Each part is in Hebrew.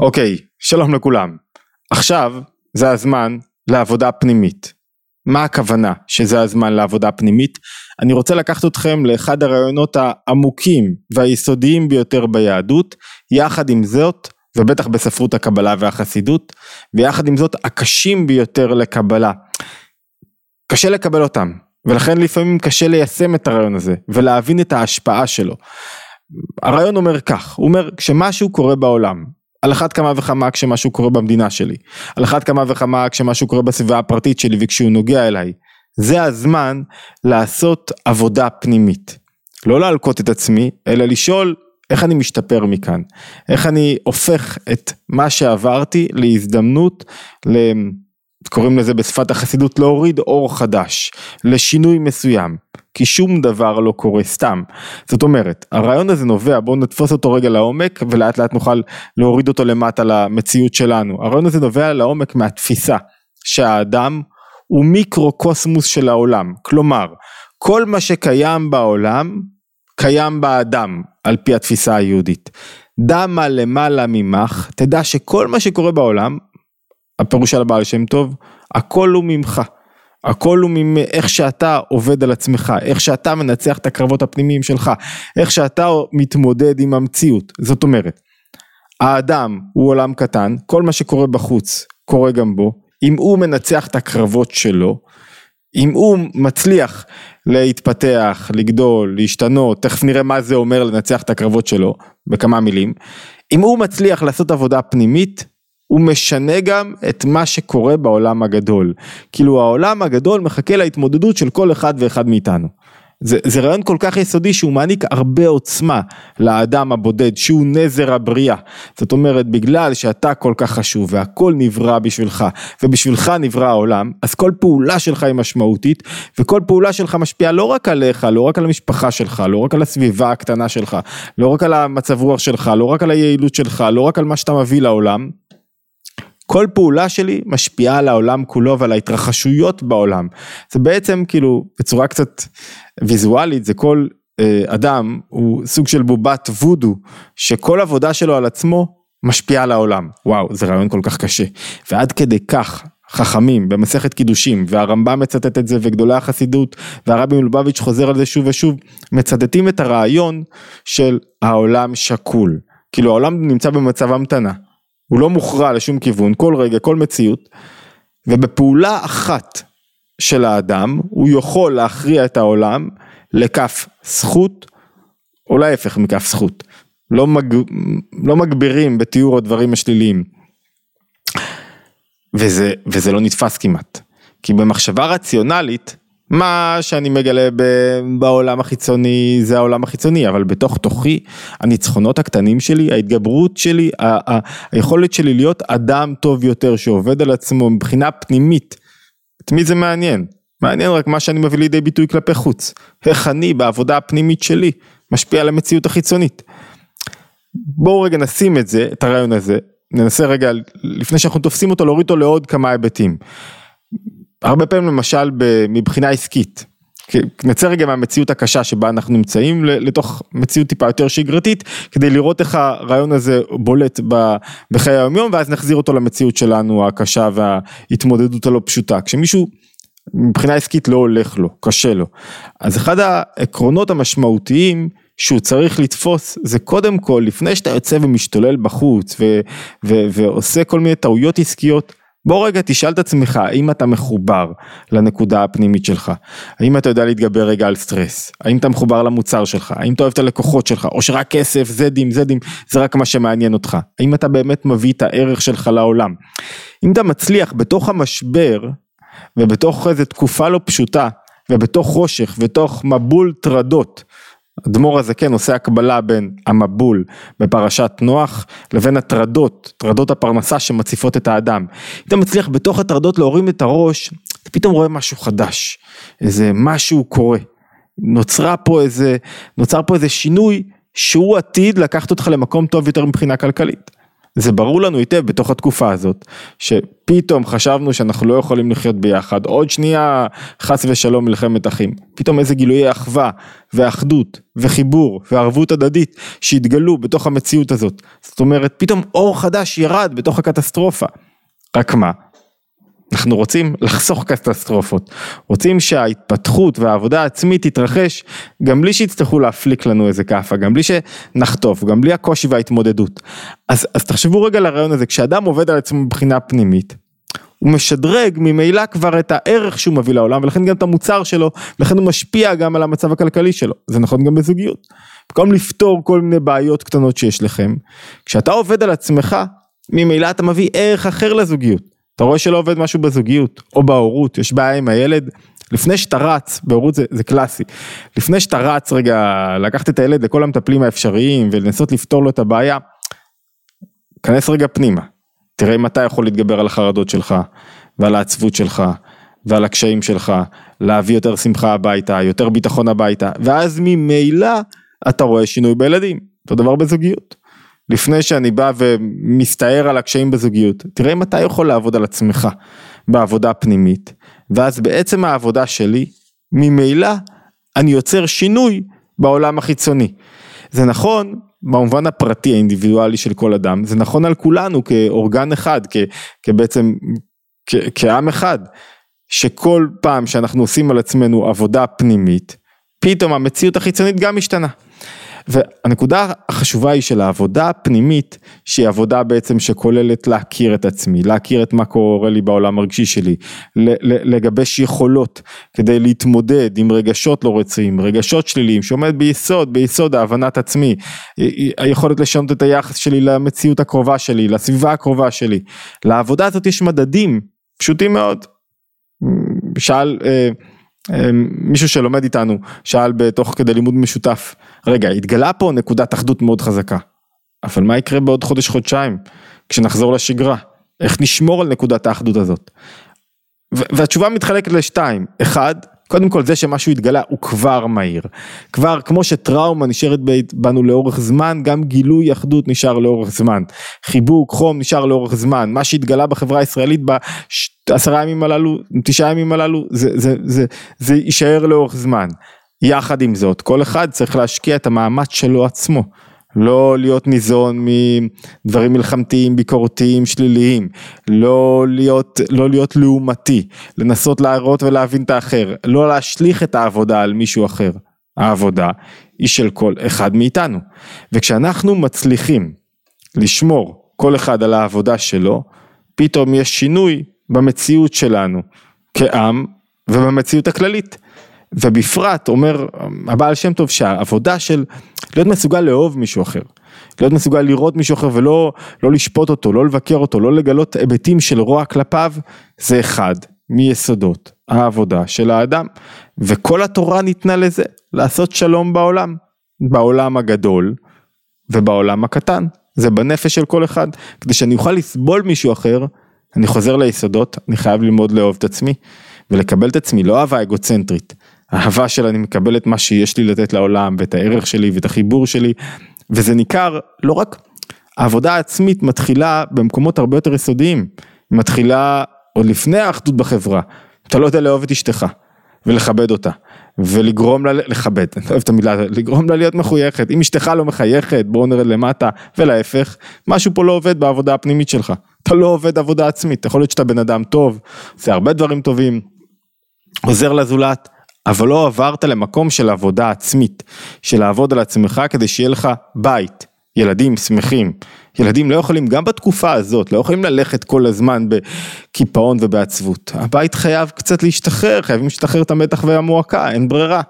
אוקיי, שלום לכולם. עכשיו זה הזמן לעבודה פנימית. מה הכוונה שזה הזמן לעבודה פנימית? אני רוצה לקחת אתכם לאחד הרעיונות העמוקים והיסודיים ביותר ביהדות, יחד עם זאת, ובטח בספרות הקבלה והחסידות, ויחד עם זאת הקשים ביותר לקבלה. קשה לקבל אותם, ולכן לפעמים קשה ליישם את הרעיון הזה, ולהבין את ההשפעה שלו. הרעיון אומר כך, הוא אומר כשמשהו קורה בעולם, על אחת כמה וכמה כשמשהו קורה במדינה שלי, על אחת כמה וכמה כשמשהו קורה בסביבה הפרטית שלי וכשהוא נוגע אליי, זה הזמן לעשות עבודה פנימית. לא להלקות את עצמי, אלא לשאול איך אני משתפר מכאן, איך אני הופך את מה שעברתי להזדמנות, קוראים לזה בשפת החסידות להוריד אור חדש, לשינוי מסוים, כי שום דבר לא קורה סתם. זאת אומרת, הרעיון הזה נובע, בואו נתפוס אותו רגע לעומק ולאט לאט נוכל להוריד אותו למטה למציאות שלנו. הרעיון הזה נובע לעומק מהתפיסה שהאדם הוא מיקרו-קוסמוס של העולם, כלומר, כל מה שקיים בעולם, קיים באדם, על פי התפיסה היהודית. דע מה למעלה ממך, תדע שכל מה שקורה בעולם הפירוש של הבעל שם טוב, הכל הוא ממך. הכל הוא מאיך שאתה עובד על עצמך, איך שאתה מנצח את הקרבות הפנימיים שלך, איך שאתה מתמודד עם המציאות. זאת אומרת, האדם הוא עולם קטן, כל מה שקורה בחוץ קורה גם בו, אם הוא מנצח את הקרבות שלו, אם הוא מצליח להתפתח, לגדול, להשתנות, תכף נראה מה זה אומר לנצח את הקרבות שלו, בכמה מילים, אם הוא מצליח לעשות עבודה פנימית, הוא משנה גם את מה שקורה בעולם הגדול. כאילו העולם הגדול מחכה להתמודדות של כל אחד ואחד מאיתנו. זה, זה רעיון כל כך יסודי שהוא מעניק הרבה עוצמה לאדם הבודד שהוא נזר הבריאה. זאת אומרת בגלל שאתה כל כך חשוב והכל נברא בשבילך ובשבילך נברא העולם אז כל פעולה שלך היא משמעותית וכל פעולה שלך משפיעה לא רק עליך, לא רק על המשפחה שלך, לא רק על הסביבה הקטנה שלך, לא רק על המצב רוח שלך, לא רק על היעילות שלך, לא רק על מה שאתה מביא לעולם כל פעולה שלי משפיעה על העולם כולו ועל ההתרחשויות בעולם. זה בעצם כאילו בצורה קצת ויזואלית זה כל אה, אדם הוא סוג של בובת וודו שכל עבודה שלו על עצמו משפיעה על העולם. וואו זה רעיון כל כך קשה. ועד כדי כך חכמים במסכת קידושים והרמב"ם מצטט את זה וגדולי החסידות והרבי מלובביץ' חוזר על זה שוב ושוב מצטטים את הרעיון של העולם שקול. כאילו העולם נמצא במצב המתנה. הוא לא מוכרע לשום כיוון, כל רגע, כל מציאות, ובפעולה אחת של האדם, הוא יכול להכריע את העולם לכף זכות, או להפך מכף זכות. לא, מג... לא מגבירים בתיאור הדברים השליליים. וזה, וזה לא נתפס כמעט. כי במחשבה רציונלית, מה שאני מגלה בעולם החיצוני זה העולם החיצוני, אבל בתוך תוכי הניצחונות הקטנים שלי, ההתגברות שלי, היכולת שלי להיות אדם טוב יותר שעובד על עצמו מבחינה פנימית, את מי זה מעניין? מעניין רק מה שאני מביא לידי ביטוי כלפי חוץ, איך אני בעבודה הפנימית שלי משפיע על המציאות החיצונית. בואו רגע נשים את זה, את הרעיון הזה, ננסה רגע לפני שאנחנו תופסים אותו להוריד אותו לעוד כמה היבטים. הרבה פעמים למשל מבחינה עסקית, נצא רגע מהמציאות הקשה שבה אנחנו נמצאים לתוך מציאות טיפה יותר שגרתית כדי לראות איך הרעיון הזה בולט בחיי היום יום ואז נחזיר אותו למציאות שלנו הקשה וההתמודדות הלא פשוטה. כשמישהו מבחינה עסקית לא הולך לו, קשה לו. אז אחד העקרונות המשמעותיים שהוא צריך לתפוס זה קודם כל לפני שאתה יוצא ומשתולל בחוץ ועושה כל מיני טעויות עסקיות בוא רגע תשאל את עצמך האם אתה מחובר לנקודה הפנימית שלך, האם אתה יודע להתגבר רגע על סטרס, האם אתה מחובר למוצר שלך, האם אתה אוהב את הלקוחות שלך, או שרק כסף, זדים, זדים, זה רק מה שמעניין אותך, האם אתה באמת מביא את הערך שלך לעולם. אם אתה מצליח בתוך המשבר ובתוך איזו תקופה לא פשוטה ובתוך חושך ובתוך מבול טרדות אדמו"ר הזה כן עושה הקבלה בין המבול בפרשת נוח לבין הטרדות, טרדות הפרנסה שמציפות את האדם. אם אתה מצליח בתוך הטרדות להורים את הראש, אתה פתאום רואה משהו חדש, איזה משהו קורה. נוצרה פה איזה, נוצר פה איזה שינוי שהוא עתיד לקחת אותך למקום טוב יותר מבחינה כלכלית. זה ברור לנו היטב בתוך התקופה הזאת, שפתאום חשבנו שאנחנו לא יכולים לחיות ביחד, עוד שנייה חס ושלום מלחמת אחים, פתאום איזה גילויי אחווה ואחדות וחיבור וערבות הדדית שהתגלו בתוך המציאות הזאת, זאת אומרת פתאום אור חדש ירד בתוך הקטסטרופה, רק מה? אנחנו רוצים לחסוך קטסטרופות, רוצים שההתפתחות והעבודה העצמית תתרחש גם בלי שיצטרכו להפליק לנו איזה כאפה, גם בלי שנחטוף, גם בלי הקושי וההתמודדות. אז, אז תחשבו רגע על הרעיון הזה, כשאדם עובד על עצמו מבחינה פנימית, הוא משדרג ממילא כבר את הערך שהוא מביא לעולם ולכן גם את המוצר שלו, ולכן הוא משפיע גם על המצב הכלכלי שלו, זה נכון גם בזוגיות. במקום לפתור כל מיני בעיות קטנות שיש לכם, כשאתה עובד על עצמך, ממילא אתה מביא ערך אחר לזוגיות. אתה רואה שלא עובד משהו בזוגיות או בהורות, יש בעיה עם הילד, לפני שאתה רץ, בהורות זה, זה קלאסי, לפני שאתה רץ רגע לקחת את הילד לכל המטפלים האפשריים ולנסות לפתור לו את הבעיה, כנס רגע פנימה, תראה אם אתה יכול להתגבר על החרדות שלך ועל העצבות שלך ועל הקשיים שלך, להביא יותר שמחה הביתה, יותר ביטחון הביתה, ואז ממילא אתה רואה שינוי בילדים, אותו דבר בזוגיות. לפני שאני בא ומסתער על הקשיים בזוגיות, תראה אם אתה יכול לעבוד על עצמך בעבודה פנימית, ואז בעצם העבודה שלי, ממילא אני יוצר שינוי בעולם החיצוני. זה נכון במובן הפרטי האינדיבידואלי של כל אדם, זה נכון על כולנו כאורגן אחד, כ, כבעצם, כ, כעם אחד, שכל פעם שאנחנו עושים על עצמנו עבודה פנימית, פתאום המציאות החיצונית גם משתנה. והנקודה החשובה היא של העבודה הפנימית, שהיא עבודה בעצם שכוללת להכיר את עצמי, להכיר את מה קורה לי בעולם הרגשי שלי, לגבש יכולות כדי להתמודד עם רגשות לא רצויים, רגשות שליליים, שעומד ביסוד, ביסוד ההבנת עצמי, היכולת לשנות את היחס שלי למציאות הקרובה שלי, לסביבה הקרובה שלי. לעבודה הזאת יש מדדים פשוטים מאוד. שאל אה, מישהו שלומד איתנו שאל בתוך כדי לימוד משותף, רגע התגלה פה נקודת אחדות מאוד חזקה, אבל מה יקרה בעוד חודש חודשיים כשנחזור לשגרה, איך נשמור על נקודת האחדות הזאת. והתשובה מתחלקת לשתיים, אחד קודם כל זה שמשהו התגלה הוא כבר מהיר, כבר כמו שטראומה נשארת בנו לאורך זמן, גם גילוי אחדות נשאר לאורך זמן, חיבוק, חום נשאר לאורך זמן, מה שהתגלה בחברה הישראלית בעשרה ימים הללו, תשעה ימים הללו, זה, זה, זה, זה יישאר לאורך זמן. יחד עם זאת, כל אחד צריך להשקיע את המאמץ שלו עצמו. לא להיות ניזון מדברים מלחמתיים, ביקורתיים, שליליים, לא להיות, לא להיות לעומתי, לנסות להראות ולהבין את האחר, לא להשליך את העבודה על מישהו אחר. העבודה היא של כל אחד מאיתנו. וכשאנחנו מצליחים לשמור כל אחד על העבודה שלו, פתאום יש שינוי במציאות שלנו כעם ובמציאות הכללית. ובפרט אומר הבעל שם טוב שהעבודה של להיות מסוגל לאהוב מישהו אחר, להיות מסוגל לראות מישהו אחר ולא לא לשפוט אותו, לא לבקר אותו, לא לגלות היבטים של רוע כלפיו, זה אחד מיסודות העבודה של האדם. וכל התורה ניתנה לזה, לעשות שלום בעולם, בעולם הגדול ובעולם הקטן, זה בנפש של כל אחד, כדי שאני אוכל לסבול מישהו אחר, אני חוזר ליסודות, אני חייב ללמוד לאהוב את עצמי ולקבל את עצמי, לא אהבה אגוצנטרית. האהבה של אני מקבל את מה שיש לי לתת לעולם ואת הערך שלי ואת החיבור שלי וזה ניכר לא רק העבודה העצמית מתחילה במקומות הרבה יותר יסודיים, היא מתחילה עוד לפני האחדות בחברה, אתה לא יודע לאהוב את אשתך ולכבד אותה ולגרום לה לכבד, אני אוהב את המילה, לגרום לה להיות מחויכת, אם אשתך לא מחייכת בואו נרד למטה ולהפך, משהו פה לא עובד בעבודה הפנימית שלך, אתה לא עובד עבודה עצמית, יכול להיות שאתה בן אדם טוב, עושה הרבה דברים טובים, עוזר לזולת, אבל לא עברת למקום של עבודה עצמית, של לעבוד על עצמך כדי שיהיה לך בית, ילדים שמחים. ילדים לא יכולים, גם בתקופה הזאת, לא יכולים ללכת כל הזמן בקיפאון ובעצבות. הבית חייב קצת להשתחרר, חייבים להשתחרר את המתח והמועקה, אין ברירה.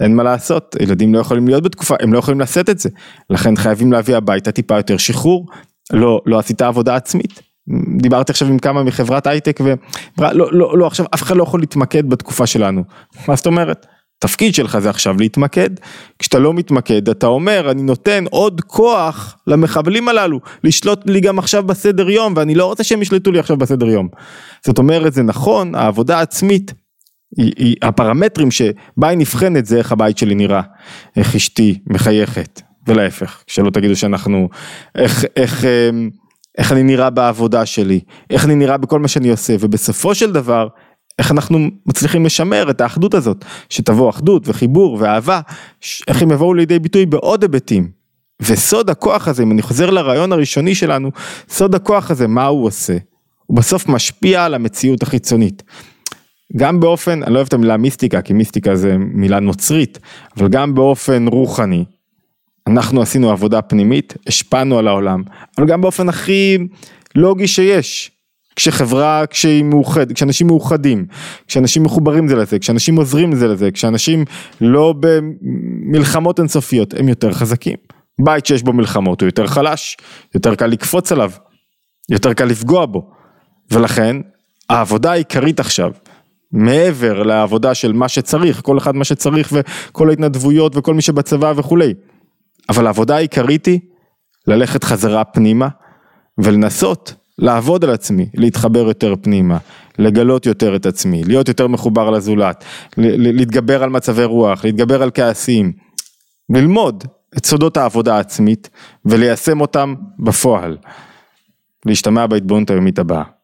אין מה לעשות, ילדים לא יכולים להיות בתקופה, הם לא יכולים לשאת את זה. לכן חייבים להביא הביתה טיפה יותר שחרור, לא, לא עשית עבודה עצמית. דיברתי עכשיו עם כמה מחברת הייטק ואמרה לא, לא, לא, עכשיו אף אחד לא יכול להתמקד בתקופה שלנו. מה זאת אומרת? תפקיד שלך זה עכשיו להתמקד, כשאתה לא מתמקד אתה אומר אני נותן עוד כוח למחבלים הללו לשלוט לי גם עכשיו בסדר יום ואני לא רוצה שהם ישלטו לי עכשיו בסדר יום. זאת אומרת זה נכון העבודה העצמית היא, היא, הפרמטרים שבה היא נבחנת זה איך הבית שלי נראה, איך אשתי מחייכת ולהפך שלא תגידו שאנחנו איך איך איך אני נראה בעבודה שלי, איך אני נראה בכל מה שאני עושה, ובסופו של דבר, איך אנחנו מצליחים לשמר את האחדות הזאת, שתבוא אחדות וחיבור ואהבה, איך הם יבואו לידי ביטוי בעוד היבטים. וסוד הכוח הזה, אם אני חוזר לרעיון הראשוני שלנו, סוד הכוח הזה, מה הוא עושה? הוא בסוף משפיע על המציאות החיצונית. גם באופן, אני לא אוהב את המילה מיסטיקה, כי מיסטיקה זה מילה נוצרית, אבל גם באופן רוחני, אנחנו עשינו עבודה פנימית, השפענו על העולם, אבל גם באופן הכי לוגי שיש. כשחברה, כשהיא מאוחדת, כשאנשים מאוחדים, כשאנשים מחוברים זה לזה, כשאנשים עוזרים זה לזה, כשאנשים לא במלחמות אינסופיות, הם יותר חזקים. בית שיש בו מלחמות הוא יותר חלש, יותר קל לקפוץ עליו, יותר קל לפגוע בו. ולכן העבודה העיקרית עכשיו, מעבר לעבודה של מה שצריך, כל אחד מה שצריך וכל ההתנדבויות וכל מי שבצבא וכולי, אבל העבודה העיקרית היא ללכת חזרה פנימה ולנסות לעבוד על עצמי, להתחבר יותר פנימה, לגלות יותר את עצמי, להיות יותר מחובר לזולת, להתגבר על מצבי רוח, להתגבר על כעסים, ללמוד את סודות העבודה העצמית וליישם אותם בפועל. להשתמע בהתבוננות היומית הבאה.